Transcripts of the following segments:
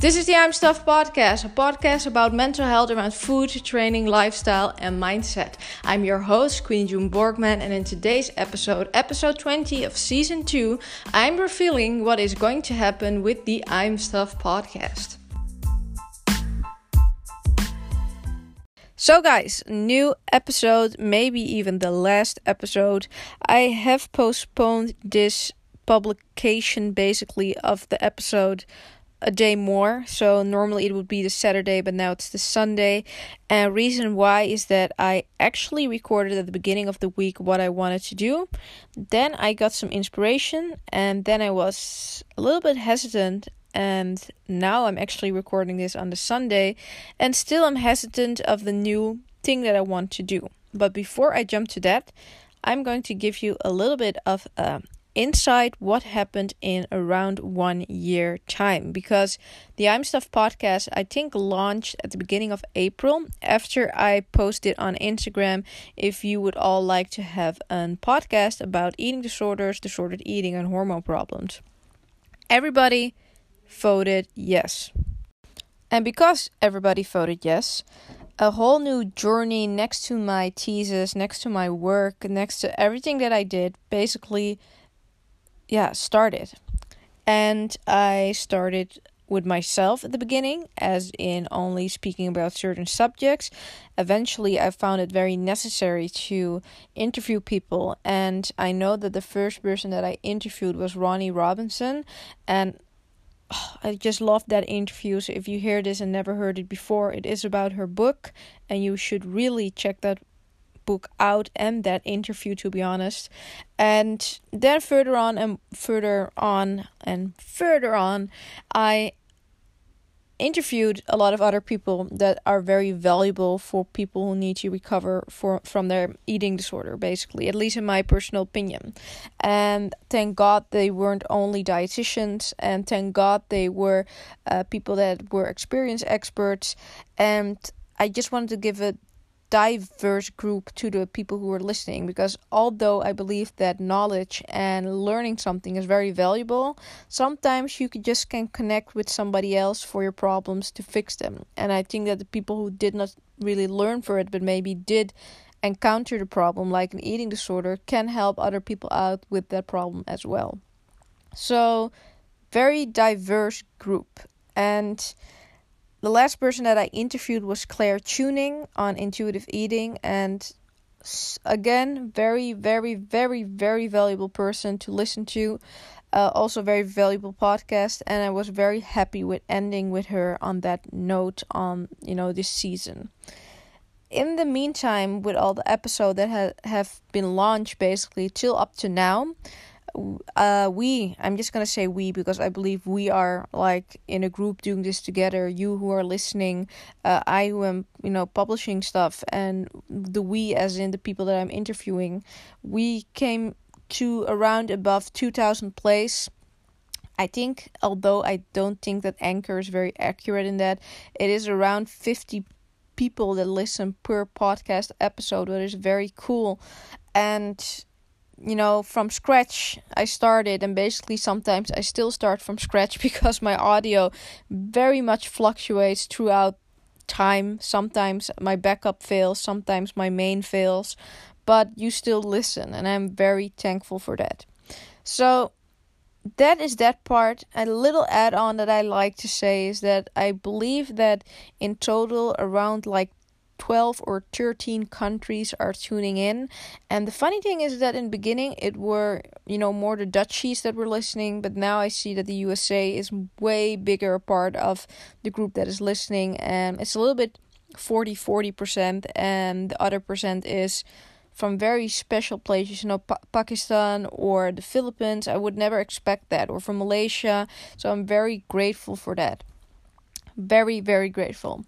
This is the I'm Stuff podcast, a podcast about mental health around food, training, lifestyle, and mindset. I'm your host, Queen June Borgman, and in today's episode, episode 20 of season 2, I'm revealing what is going to happen with the I'm Stuff podcast. So, guys, new episode, maybe even the last episode. I have postponed this publication basically of the episode a day more. So normally it would be the Saturday, but now it's the Sunday. And reason why is that I actually recorded at the beginning of the week what I wanted to do. Then I got some inspiration, and then I was a little bit hesitant. And now I'm actually recording this on the Sunday, and still I'm hesitant of the new thing that I want to do. But before I jump to that, I'm going to give you a little bit of a inside what happened in around one year time because the I'm Stuff podcast I think launched at the beginning of April after I posted on Instagram if you would all like to have a podcast about eating disorders, disordered eating and hormone problems. Everybody voted yes. And because everybody voted yes, a whole new journey next to my thesis, next to my work, next to everything that I did basically yeah, started. And I started with myself at the beginning, as in only speaking about certain subjects. Eventually, I found it very necessary to interview people, and I know that the first person that I interviewed was Ronnie Robinson, and oh, I just loved that interview. So, if you hear this and never heard it before, it is about her book, and you should really check that book out and that interview to be honest. And then further on and further on and further on i interviewed a lot of other people that are very valuable for people who need to recover for, from their eating disorder basically at least in my personal opinion. And thank god they weren't only dietitians and thank god they were uh, people that were experienced experts. And i just wanted to give a diverse group to the people who are listening because although I believe that knowledge and learning something is very valuable, sometimes you just can connect with somebody else for your problems to fix them. And I think that the people who did not really learn for it but maybe did encounter the problem like an eating disorder can help other people out with that problem as well. So, very diverse group and the last person that I interviewed was Claire Tuning on intuitive eating, and again, very, very, very, very valuable person to listen to. Uh, also, very valuable podcast, and I was very happy with ending with her on that note on you know this season. In the meantime, with all the episodes that ha- have been launched basically till up to now, uh we i'm just gonna say we because i believe we are like in a group doing this together you who are listening uh, i who am you know publishing stuff and the we as in the people that i'm interviewing we came to around above 2000 plays I think, although I don't think that Anchor is very accurate in that, it is around 50 people that listen per podcast episode, which is very cool. And you know, from scratch I started, and basically sometimes I still start from scratch because my audio very much fluctuates throughout time. Sometimes my backup fails, sometimes my main fails, but you still listen, and I'm very thankful for that. So, that is that part. A little add on that I like to say is that I believe that in total, around like 12 or 13 countries are tuning in. And the funny thing is that in the beginning it were, you know, more the Dutchies that were listening, but now I see that the USA is way bigger part of the group that is listening and it's a little bit 40 40% and the other percent is from very special places, you know, pa- Pakistan or the Philippines. I would never expect that, or from Malaysia. So I'm very grateful for that. Very, very grateful.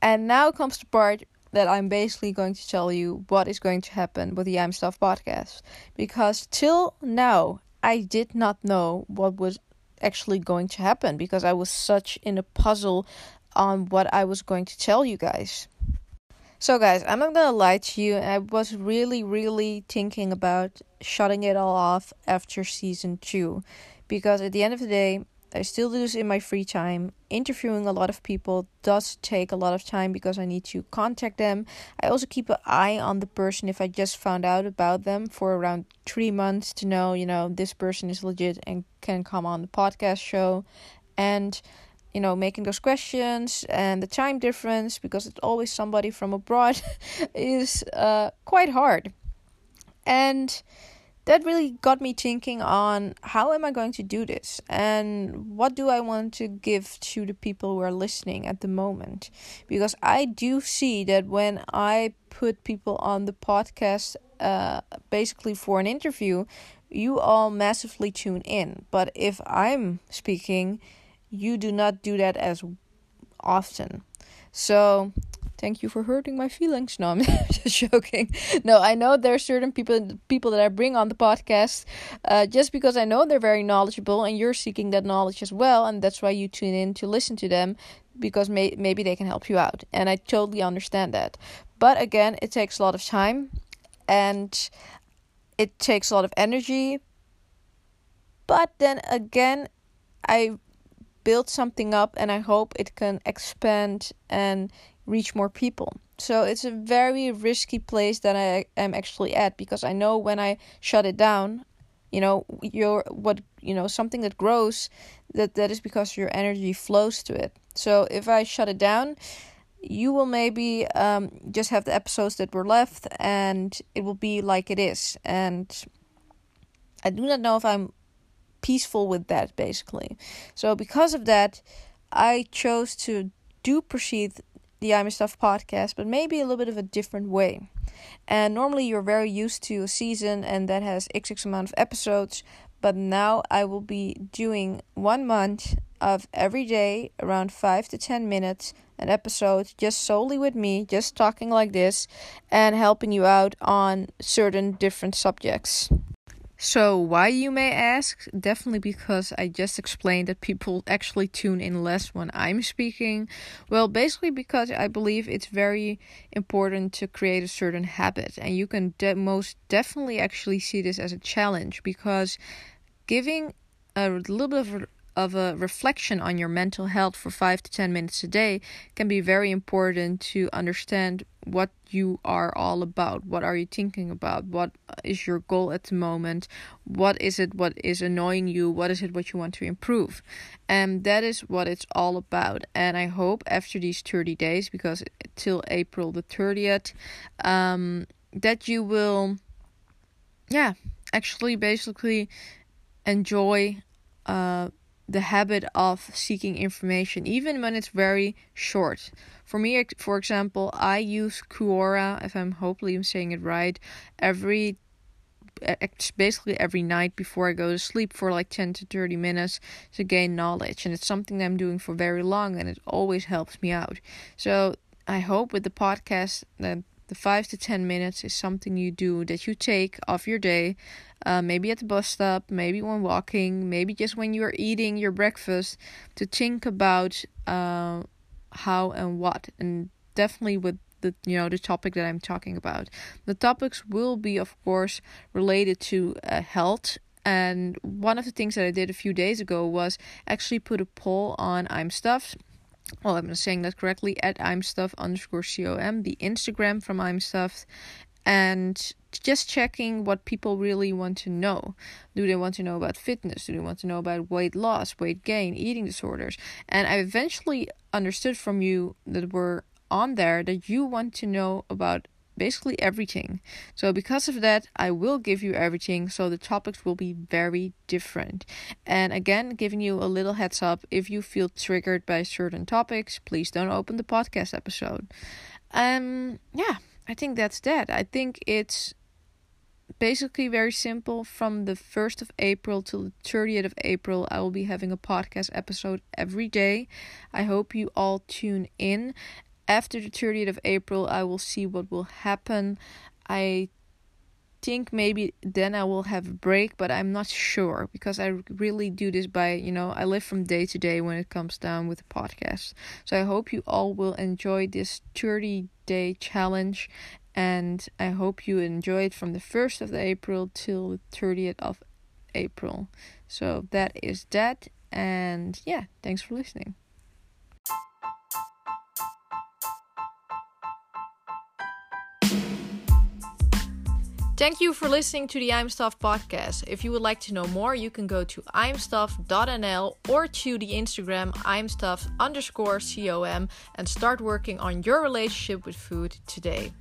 And now comes the part that I'm basically going to tell you what is going to happen with the I'm Stuff podcast. Because till now, I did not know what was actually going to happen because I was such in a puzzle on what I was going to tell you guys. So, guys, I'm not gonna lie to you, I was really, really thinking about shutting it all off after season two because at the end of the day, I still do this in my free time. Interviewing a lot of people does take a lot of time because I need to contact them. I also keep an eye on the person if I just found out about them for around three months to know, you know, this person is legit and can come on the podcast show. And you know, making those questions and the time difference because it's always somebody from abroad is uh, quite hard. And that really got me thinking on how am I going to do this? And what do I want to give to the people who are listening at the moment? Because I do see that when I put people on the podcast uh, basically for an interview you all massively tune in. But if I'm speaking you do not do that as often. So Thank you for hurting my feelings. No, I'm just joking. No, I know there are certain people people that I bring on the podcast uh, just because I know they're very knowledgeable and you're seeking that knowledge as well, and that's why you tune in to listen to them because may- maybe they can help you out. And I totally understand that. But again, it takes a lot of time and it takes a lot of energy. But then again, I build something up and I hope it can expand and reach more people. So it's a very risky place that I am actually at because I know when I shut it down, you know, your what you know something that grows, that that is because your energy flows to it. So if I shut it down, you will maybe um, just have the episodes that were left, and it will be like it is. And I do not know if I'm peaceful with that, basically. So because of that, I chose to do proceed the I'm Stuff podcast, but maybe a little bit of a different way. And normally you're very used to a season and that has XX amount of episodes, but now I will be doing one month of every day around 5 to 10 minutes an episode just solely with me, just talking like this and helping you out on certain different subjects. So, why you may ask? Definitely because I just explained that people actually tune in less when I'm speaking. Well, basically because I believe it's very important to create a certain habit, and you can de- most definitely actually see this as a challenge because giving a little bit of of a reflection on your mental health for 5 to 10 minutes a day can be very important to understand what you are all about. What are you thinking about? What is your goal at the moment? What is it what is annoying you? What is it what you want to improve? And that is what it's all about. And i hope after these 30 days because till april the 30th um, that you will yeah actually basically enjoy uh the habit of seeking information, even when it's very short. For me, for example, I use Quora, if I'm hopefully I'm saying it right, every basically every night before I go to sleep for like 10 to 30 minutes to gain knowledge. And it's something that I'm doing for very long and it always helps me out. So I hope with the podcast that the 5 to 10 minutes is something you do that you take off your day uh, maybe at the bus stop, maybe when walking, maybe just when you are eating your breakfast, to think about uh, how and what, and definitely with the you know the topic that I'm talking about. The topics will be, of course, related to uh, health. And one of the things that I did a few days ago was actually put a poll on I'm Stuffed well, I'm not saying that correctly, at I'm Stuff underscore com, the Instagram from I'm Stuffed, and just checking what people really want to know. Do they want to know about fitness? Do they want to know about weight loss, weight gain, eating disorders? And I eventually understood from you that were on there that you want to know about basically everything. So, because of that, I will give you everything. So, the topics will be very different. And again, giving you a little heads up if you feel triggered by certain topics, please don't open the podcast episode. Um, yeah, I think that's that. I think it's basically very simple. From the 1st of April till the 30th of April, I will be having a podcast episode every day. I hope you all tune in. After the 30th of April, I will see what will happen. I think maybe then I will have a break, but I'm not sure because I really do this by, you know, I live from day to day when it comes down with the podcast. So I hope you all will enjoy this 30 day challenge and I hope you enjoy it from the 1st of April till the 30th of April. So that is that And yeah, thanks for listening. Thank you for listening to the I'm Stuff podcast. If you would like to know more, you can go to imstuff.nl or to the Instagram imstuff underscore com and start working on your relationship with food today.